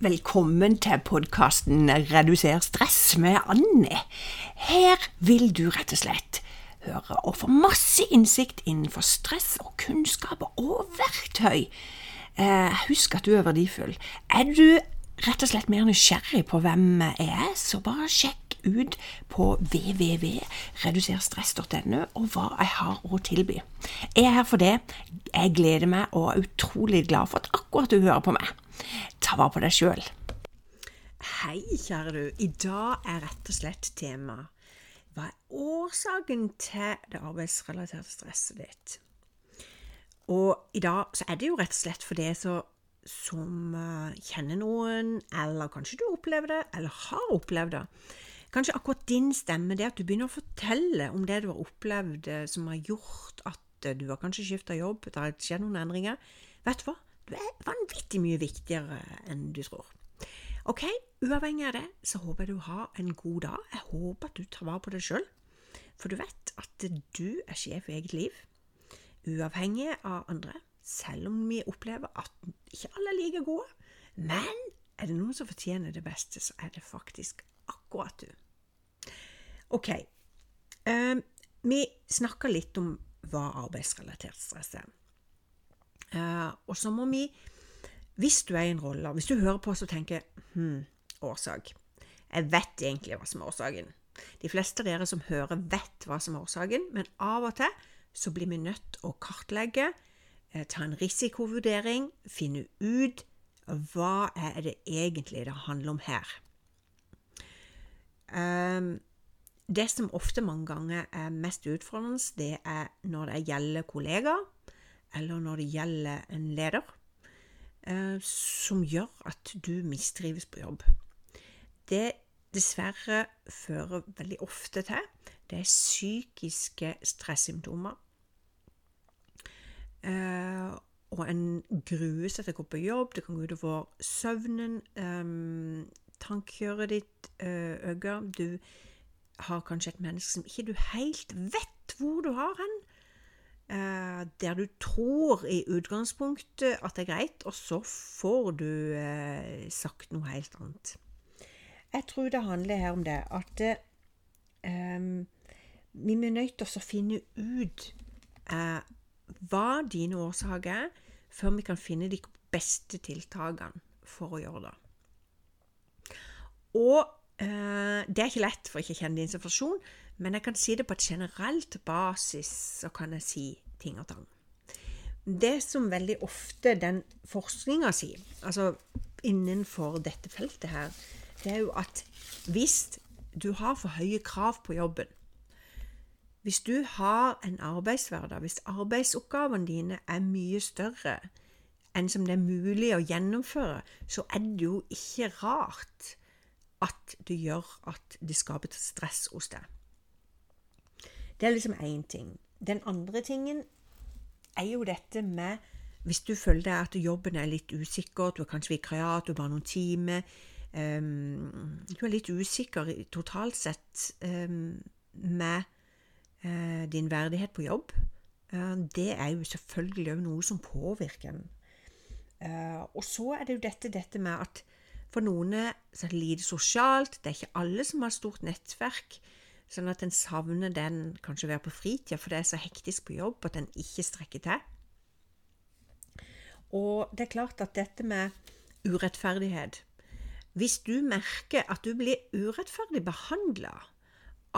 Velkommen til podkasten Reduser stress med Anne. Her vil du rett og slett høre og få masse innsikt innenfor stress og kunnskap og verktøy. Eh, husk at du er verdifull. Er du rett og slett mer nysgjerrig på hvem jeg er, så bare sjekk ut på www.reduserstress.no og hva jeg har å tilby. Jeg er her for det. Jeg gleder meg og er utrolig glad for at akkurat du hører på meg. Ta vare på deg sjøl. Hei, kjære du. I dag er rett og slett tema Hva er årsaken til det arbeidsrelaterte stresset ditt? Og i dag så er det jo rett og slett for det som uh, kjenner noen, eller kanskje du opplever det, eller har opplevd det. Kanskje akkurat din stemme, det at du begynner å fortelle om det du har opplevd uh, som har gjort at uh, du har kanskje skifta jobb, det har skjedd noen endringer. Vet du hva? Du er vanvittig mye viktigere enn du tror. Ok, uavhengig av det, så håper jeg du har en god dag. Jeg håper at du tar vare på deg sjøl, for du vet at du er sjef i eget liv, uavhengig av andre, selv om vi opplever at ikke alle er like gode. Men er det noen som fortjener det beste, så er det faktisk akkurat du. Ok, um, vi snakker litt om hva arbeidsrelatert stress er. Uh, og så må vi, hvis du er i en rolle, hvis du hører på og tenker hm, årsak Jeg vet egentlig hva som er årsaken. De fleste av dere som hører, vet hva som er årsaken, men av og til så blir vi nødt til å kartlegge, eh, ta en risikovurdering, finne ut hva er det egentlig det handler om her. Um, det som ofte mange ganger er mest utfordrende, det er når det gjelder kollegaer eller når det gjelder en leder, eh, som gjør at du mistrives på jobb. Det dessverre fører veldig ofte til, det er psykiske stressymptomer. Eh, og en gruer seg til å gå på jobb, det kan gå utover søvnen, tankekjøret ditt øker. Du har kanskje et menneske som ikke du helt vet hvor du har hen eh, der du tror i utgangspunktet at det er greit, og så får du eh, sagt noe helt annet. Jeg tror det handler her om det at eh, vi er nødt til å finne ut eh, hva dine årsaker er, før vi kan finne de beste tiltakene for å gjøre det. Og eh, det er ikke lett, for ikke å kjenne din situasjon, men jeg kan si det på et generelt basis, så kan jeg si ting og tang. Det som veldig ofte den forskninga sier, altså innenfor dette feltet her, det er jo at hvis du har for høye krav på jobben, hvis du har en arbeidshverdag, hvis arbeidsoppgavene dine er mye større enn som det er mulig å gjennomføre, så er det jo ikke rart at det gjør at det skaper stress hos deg. Det er liksom én ting. Den andre tingen er jo dette med Hvis du føler at jobben er litt usikker, du er kanskje vikariat, du er bare noen timer um, Du er litt usikker totalt sett um, med uh, din verdighet på jobb. Uh, det er jo selvfølgelig òg noe som påvirker en. Uh, og så er det jo dette, dette med at for noen er det lite sosialt. Det er ikke alle som har stort nettverk. Sånn at en savner den kanskje å være på fritida, for det er så hektisk på jobb at en ikke strekker til. Og det er klart at dette med urettferdighet Hvis du merker at du blir urettferdig behandla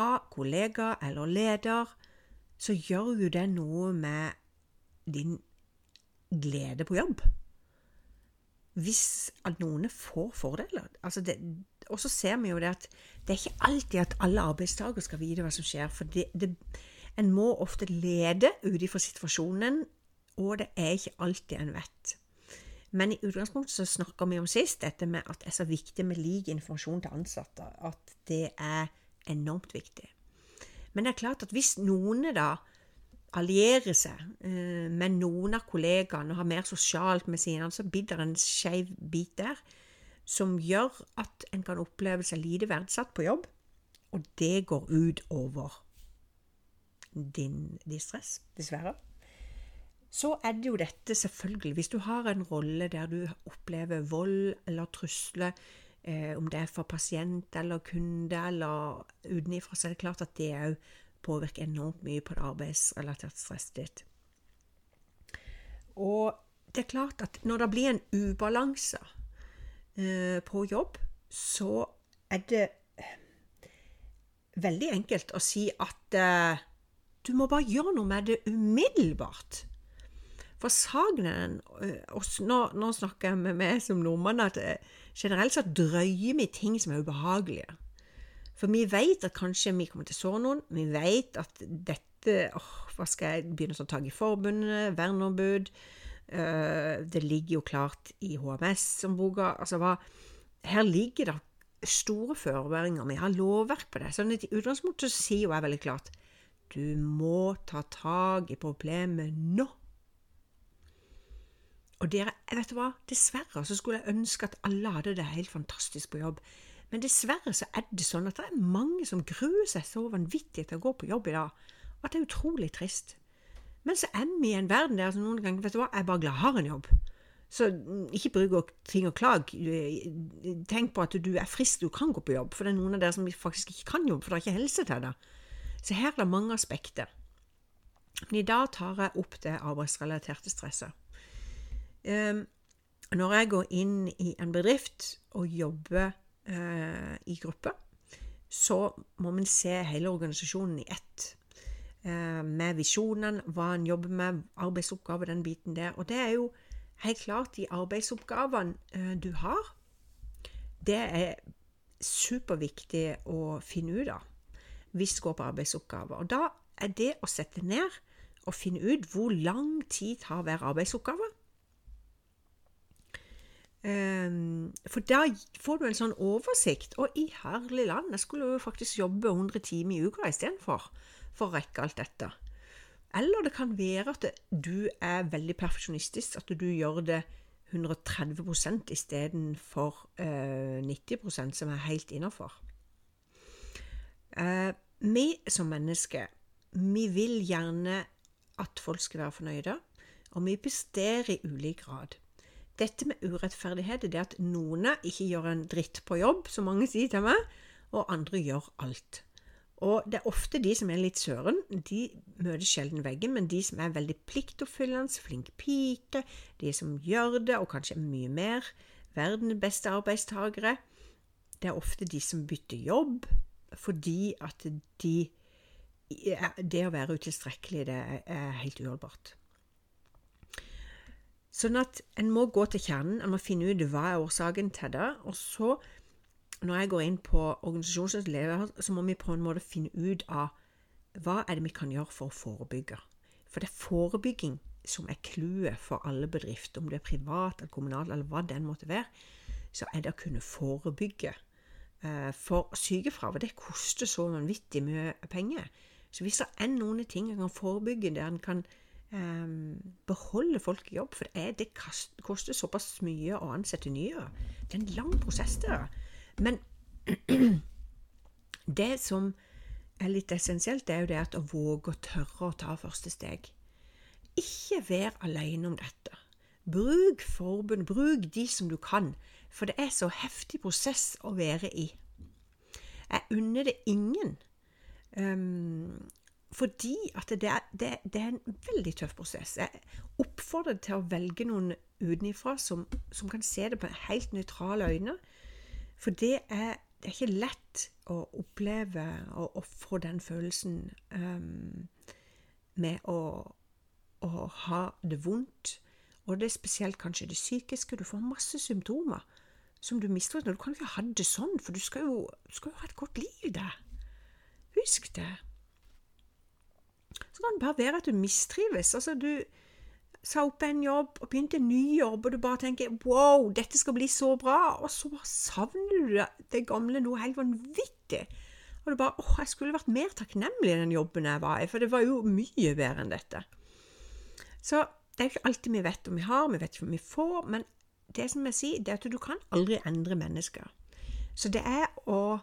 av kollega eller leder, så gjør jo det noe med din glede på jobb. Hvis at noen får fordeler altså og så ser vi jo det at det er ikke alltid at alle arbeidstakere skal vite hva som skjer. For det, det, en må ofte lede ut ifra situasjonen, og det er ikke alltid en vet. Men i utgangspunktet så snakker vi om sist dette med at det er så viktig med lik informasjon til ansatte. At det er enormt viktig. Men det er klart at hvis noen da allierer seg eh, med noen av kollegaene og har mer sosialt med sine, så blir det en skeiv bit der som gjør at en kan oppleve seg lite verdsatt på jobb, og det går ut over din, din stress, dessverre. Så er det jo dette, selvfølgelig, hvis du har en rolle der du opplever vold eller trusler, eh, om det er for pasient eller kunde eller utenifra, så er det klart at det òg påvirker enormt mye på det arbeidsrelaterte stresset ditt. Og det er klart at når det blir en ubalanse på jobb, så er det veldig enkelt å si at eh, du må bare gjøre noe med det umiddelbart. For sagnen, og nå, nå, snakker jeg med meg som nordmann at eh, generelt så drøyer vi ting som er ubehagelige. For vi vet at kanskje vi kommer til å såre noen. Vi vet at dette åh, Hva skal jeg begynne å ta tak i forbundet? Verneombud? Uh, det ligger jo klart i HMS-boka. Altså, hva Her ligger det store føringer. Vi har lovverk på det. Sånn I utgangspunktet sier jo jeg veldig klart du må ta tak i problemet nå. Og dere, vet du hva, dessverre så skulle jeg ønske at alle hadde det helt fantastisk på jobb. Men dessverre så er det sånn at det er mange som gruer seg så vanvittig til å gå på jobb i dag, at det er utrolig trist. Men så er vi i en verden der som noen ganger vet du hva, jeg bare glad har en jobb. Så mm, ikke bruk ting og klag. Tenk på at du er frisk, du kan gå på jobb. For det er noen av dere som faktisk ikke kan jobbe, for det er ikke helse til det. Så her er det mange aspekter. Men i dag tar jeg opp det arbeidsrelaterte stresset. Ehm, når jeg går inn i en bedrift og jobber eh, i gruppe, så må man se hele organisasjonen i ett. Eh, med visjonen, hva en jobber med, arbeidsoppgaver, den biten der. Og det er jo helt klart de arbeidsoppgavene eh, du har. Det er superviktig å finne ut av hvis du går på arbeidsoppgaver. Og da er det å sette ned og finne ut hvor lang tid tar hver arbeidsoppgave, for da får du en sånn oversikt. Og i herlig land, jeg skulle jo faktisk jobbe 100 timer i uka istedenfor for å rekke alt dette. Eller det kan være at du er veldig perfeksjonistisk, at du gjør det 130% istedenfor uh, 90% som er helt innafor. Uh, vi som mennesker, vi vil gjerne at folk skal være fornøyde, og vi presterer i ulik grad. Dette med urettferdighet er det at noen ikke gjør en dritt på jobb, som mange sier til meg, og andre gjør alt. Og det er ofte de som er litt søren, de møter sjelden veggen, men de som er veldig pliktoppfyllende, flink pike, de som gjør det, og kanskje mye mer, verdens beste arbeidstagere, det er ofte de som bytter jobb fordi at de Det å være utilstrekkelig, det er helt uholdbart. Sånn at en må gå til kjernen, en må finne ut hva er årsaken til det. Og så, når jeg går inn på organisasjonens leder, så må vi på en måte finne ut av hva er det vi kan gjøre for å forebygge. For det er forebygging som er clouet for alle bedrifter, om det er privat eller kommunalt eller hva den måtte være, så er det å kunne forebygge. Eh, for sykefravær det koster så vanvittig mye penger. Så hvis det er noen ting en kan forebygge der en kan um, beholde folk i jobb. For det, er, koster såpass mye å ansette nye. Det er en lang prosess, der. Men det som er litt essensielt, det er jo det at å våge å tørre å ta første steg. Ikke vær alene om dette. Bruk forbund, bruk de som du kan, for det er så heftig prosess å være i. Jeg unner det ingen. Um, fordi at det er, det, det er, en veldig tøff prosess. Jeg oppfordrer til å velge noen utenfra som, som, kan se det på helt nøytrale øyne. For det er, det er, ikke lett å oppleve og å få den følelsen um, med å, å, ha det vondt. Og det er spesielt kanskje det psykiske. Du får masse symptomer som du mister. Du kan ikke ha det sånn, for du skal jo, skal jo ha et godt liv der. Husk det. Så kan det bare være at du mistrives. Altså, du sa opp en jobb og begynte en ny jobb, og du bare tenker 'wow, dette skal bli så bra', og så savner du det gamle noe helt vanvittig. Og du bare 'åh, jeg skulle vært mer takknemlig i den jobben jeg var i', for det var jo mye bedre enn dette. Så det er ikke alltid vi vet om vi har, vi vet ikke om vi får, men det som jeg sier, det er at du kan aldri endre mennesker. Så det er å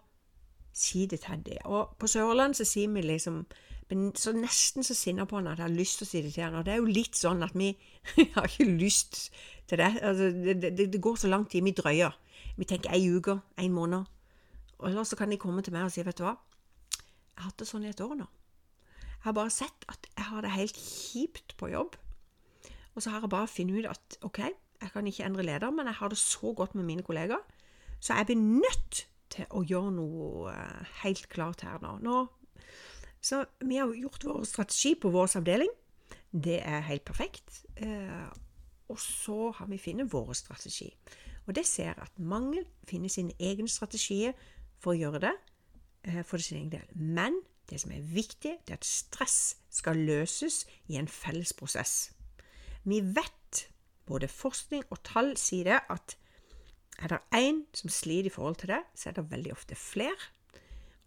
si det til dem. Og på Sørlandet så sier vi liksom så nesten så sinna på han at jeg har lyst til å si det til han. Og det er jo litt sånn at vi har ikke lyst til det. Altså, det, det, det går så lang tid. Vi drøyer. Vi tenker ei uke, en måned. Og så kan de komme til meg og si, vet du hva, jeg har hatt det sånn i et år nå. Jeg har bare sett at jeg har det helt kjipt på jobb. Og så har jeg bare funnet ut at ok, jeg kan ikke endre leder, men jeg har det så godt med mine kollegaer, så jeg blir nødt til å gjøre noe eh, helt klart her nå. nå så vi har gjort vår strategi på vår avdeling. Det er helt perfekt. Eh, og så har vi funnet vår strategi. Og det ser at mange finner sine egne strategier for å gjøre det eh, for sin egen del. Men det som er viktig, det er at stress skal løses i en felles prosess. Vi vet, både forskning og tall sier det, at er det én som sliter i forhold til det, så er det veldig ofte flere.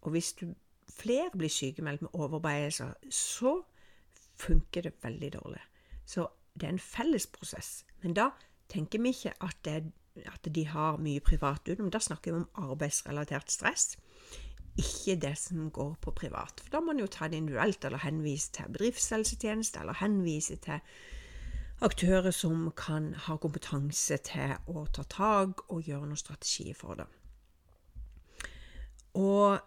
Og hvis du flere blir sykemeldt med overarbeidelser, så funker det veldig dårlig. Så det er en felles prosess. Men da tenker vi ikke at, det, at de har mye privat utenom. Da snakker vi om arbeidsrelatert stress, ikke det som går på privat. For da må man jo ta det individuelt, eller henvise til bedriftshelsetjeneste, eller henvise til aktører som kan ha kompetanse til å ta tak og gjøre noen strategier for det. Og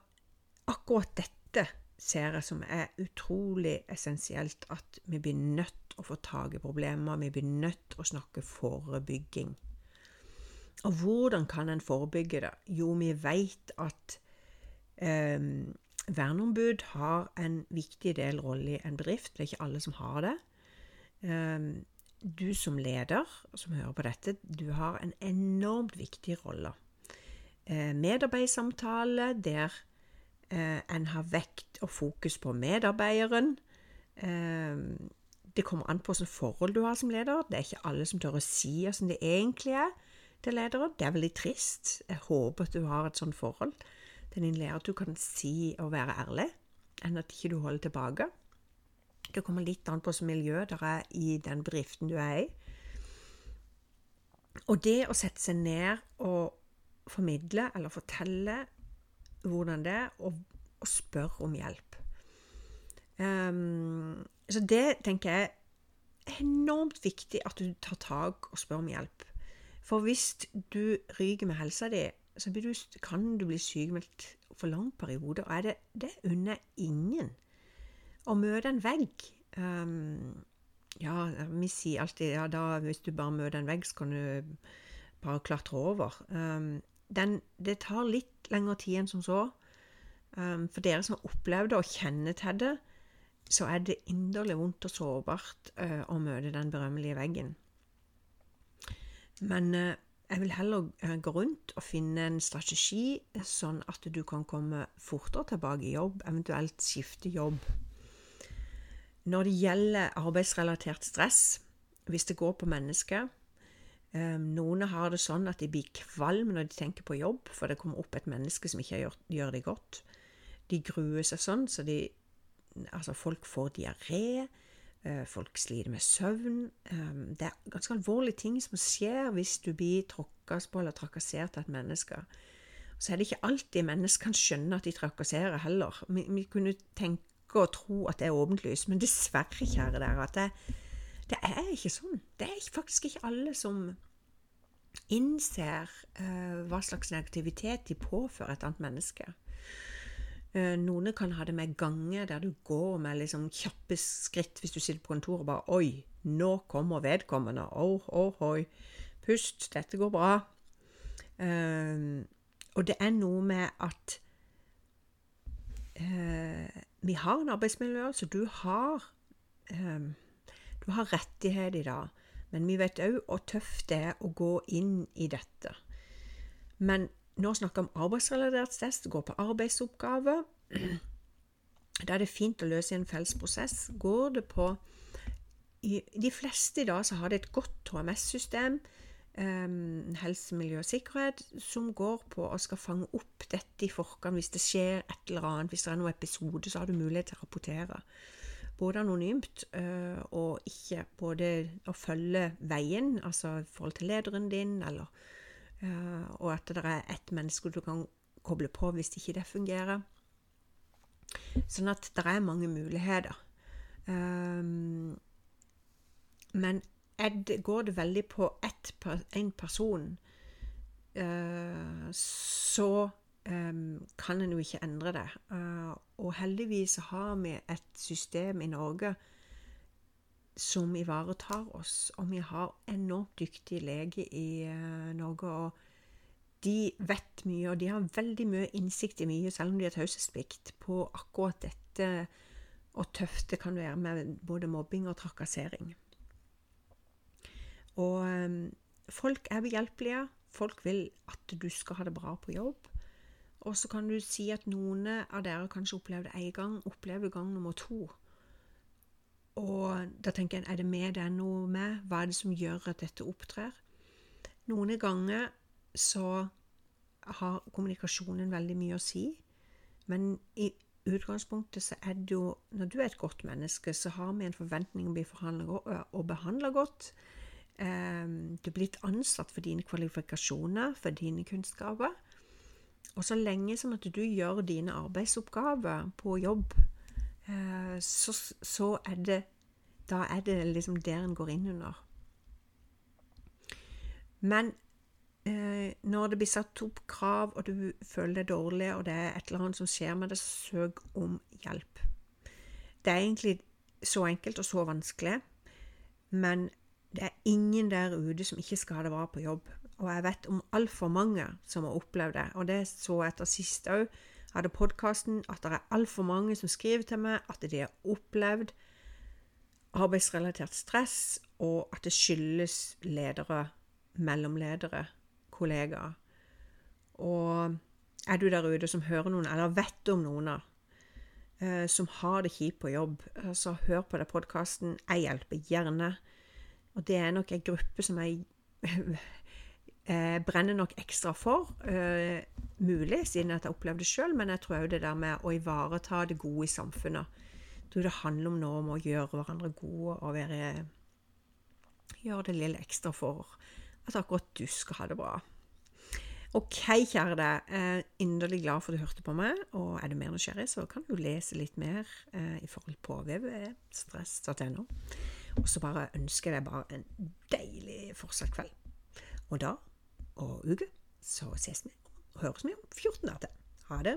akkurat dette ser jeg som er utrolig essensielt, at vi blir nødt å få tak i problemer, vi blir nødt å snakke forebygging. Og hvordan kan en forebygge det? Jo, vi vet at eh, verneombud har en viktig del rolle i en bedrift. Det er ikke alle som har det. Eh, du som leder, som hører på dette, du har en enormt viktig rolle. Eh, medarbeidssamtale der en har vekt og fokus på medarbeideren. Eh, det kommer an på hvilket forhold du har som leder. Det er ikke alle som tør å si hvordan det egentlig er til lederen. Det er veldig trist. Jeg håper at du har et sånt forhold til din leder at du kan si og være ærlig, enn at ikke du holder tilbake. Det kommer litt an på hvilket miljø det er i den bedriften du er i. Og det å sette seg ned og formidle eller fortelle hvordan det er, og, og spør om hjelp. Um, så det tenker jeg er enormt viktig at du tar tak og spør om hjelp. For hvis du ryker med helsa di, så du, kan du bli sykmeldt for lang periode, og det, det unner ingen. Å møte en vegg um, Ja, vi sier alltid ja, da, hvis du bare møter en vegg, så kan du bare klatre over. Um, den, det tar litt lengre tid enn som så. Um, for dere som har opplevd det og kjenner til det, så er det inderlig vondt og sårbart uh, å møte den berømmelige veggen. Men uh, jeg vil heller uh, gå rundt og finne en strategi, sånn at du kan komme fortere tilbake i jobb, eventuelt skifte jobb. Når det gjelder arbeidsrelatert stress, hvis det går på mennesker, Um, noen har det sånn at de blir kvalm når de tenker på jobb, for det kommer opp et menneske som ikke gjør, gjør det godt. De gruer seg sånn, så de Altså, folk får diaré. Uh, folk sliter med søvn. Um, det er ganske alvorlige ting som skjer hvis du blir tråkka på eller trakassert av et menneske. Så er det ikke alltid mennesker kan skjønne at de trakasserer heller. Vi, vi kunne tenke og tro at det er åpenlyst, men dessverre, kjære dere, at det, det er ikke sånn. Det er faktisk ikke alle som innser uh, hva slags negativitet de påfører et annet menneske. Uh, noen kan ha det med gange, der du går med liksom kjappe skritt hvis du sitter på kontoret og bare Oi, nå kommer vedkommende. Oh, oh, oi. Pust, dette går bra. Uh, og det er noe med at vi har en arbeidsmiljø, så du har Du har rettighet i dag. Men vi vet òg hvor tøft det er å gå inn i dette. Men nå snakker vi om arbeidsrelatert stress, det går på arbeidsoppgaver. Da er det fint å løse i en felles prosess. Går det på De fleste i dag så har det et godt HMS-system, um, helse, miljø og sikkerhet, som går på å skal fange opp dette i forkant hvis det skjer et eller annet. Hvis det er noen episode, så har du mulighet til å rapportere både anonymt øh, og ikke både å følge veien, altså i forhold til lederen din, eller, øh, og at det er ett menneske du kan koble på hvis ikke det fungerer. Sånn at det er mange muligheter. Um, men går det veldig på én person, så kan en jo ikke endre det. Uh, og heldigvis har vi et system i Norge som ivaretar oss, og vi har enormt dyktige leger i uh, Norge. og de vet mye, og de har veldig mye innsikt i mye, selv om de har taushetsplikt, på akkurat dette og tøft det kan være med både mobbing og trakassering. Og um, folk er behjelpelige. Folk vil at du skal ha det bra på jobb. Og så kan du si at noen av dere kanskje opplevde én gang, opplevde gang nummer to. Og da tenker jeg, er det med det er noe med? Hva er det som gjør at dette opptrer? Noen ganger så har kommunikasjonen veldig mye å si. Men i utgangspunktet så er det jo Når du er et godt menneske, så har vi en forventning om å bli forhandla og behandla godt. Ehm, du er blitt ansatt for dine kvalifikasjoner, for dine kunnskaper. Og så lenge som at du gjør dine arbeidsoppgaver på jobb, eh, så, så er det Da er det liksom der en går inn under. Men eh, når det blir satt opp krav, og du føler deg dårlig, og det er et eller annet som skjer med det, så søk om hjelp. Det er egentlig så enkelt og så vanskelig, men det er ingen der ute som ikke skal ha det bra på jobb. Og jeg vet om altfor mange som har opplevd det. Og det så jeg etter sist òg, hadde podkasten, at det er altfor mange som skriver til meg at de har opplevd arbeidsrelatert stress, og at det skyldes ledere, mellomledere, kollegaer. Og er du der ute som hører noen, eller vet om noen av, som har det kjipt på jobb, eh, så hør på den podkasten. Jeg hjelper gjerne. Og det er nok en gruppe som jeg eh, brenner nok ekstra for. Eh, mulig, siden jeg opplevde det sjøl, men jeg tror òg det der med å ivareta det gode i samfunnet. Jeg det handler om noe om å gjøre hverandre gode og være, gjøre det lille ekstra for at akkurat du skal ha det bra. Ok, kjære deg. Eh, inderlig glad for at du hørte på meg. Og er du mer nysgjerrig, så kan du lese litt mer eh, i forhold på www.stress.no. Og så bare ønsker jeg deg bare en deilig fortsatt kveld. Og da, og uke, så ses vi høres vi om 14 dager til. Ha det.